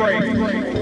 Tennessee.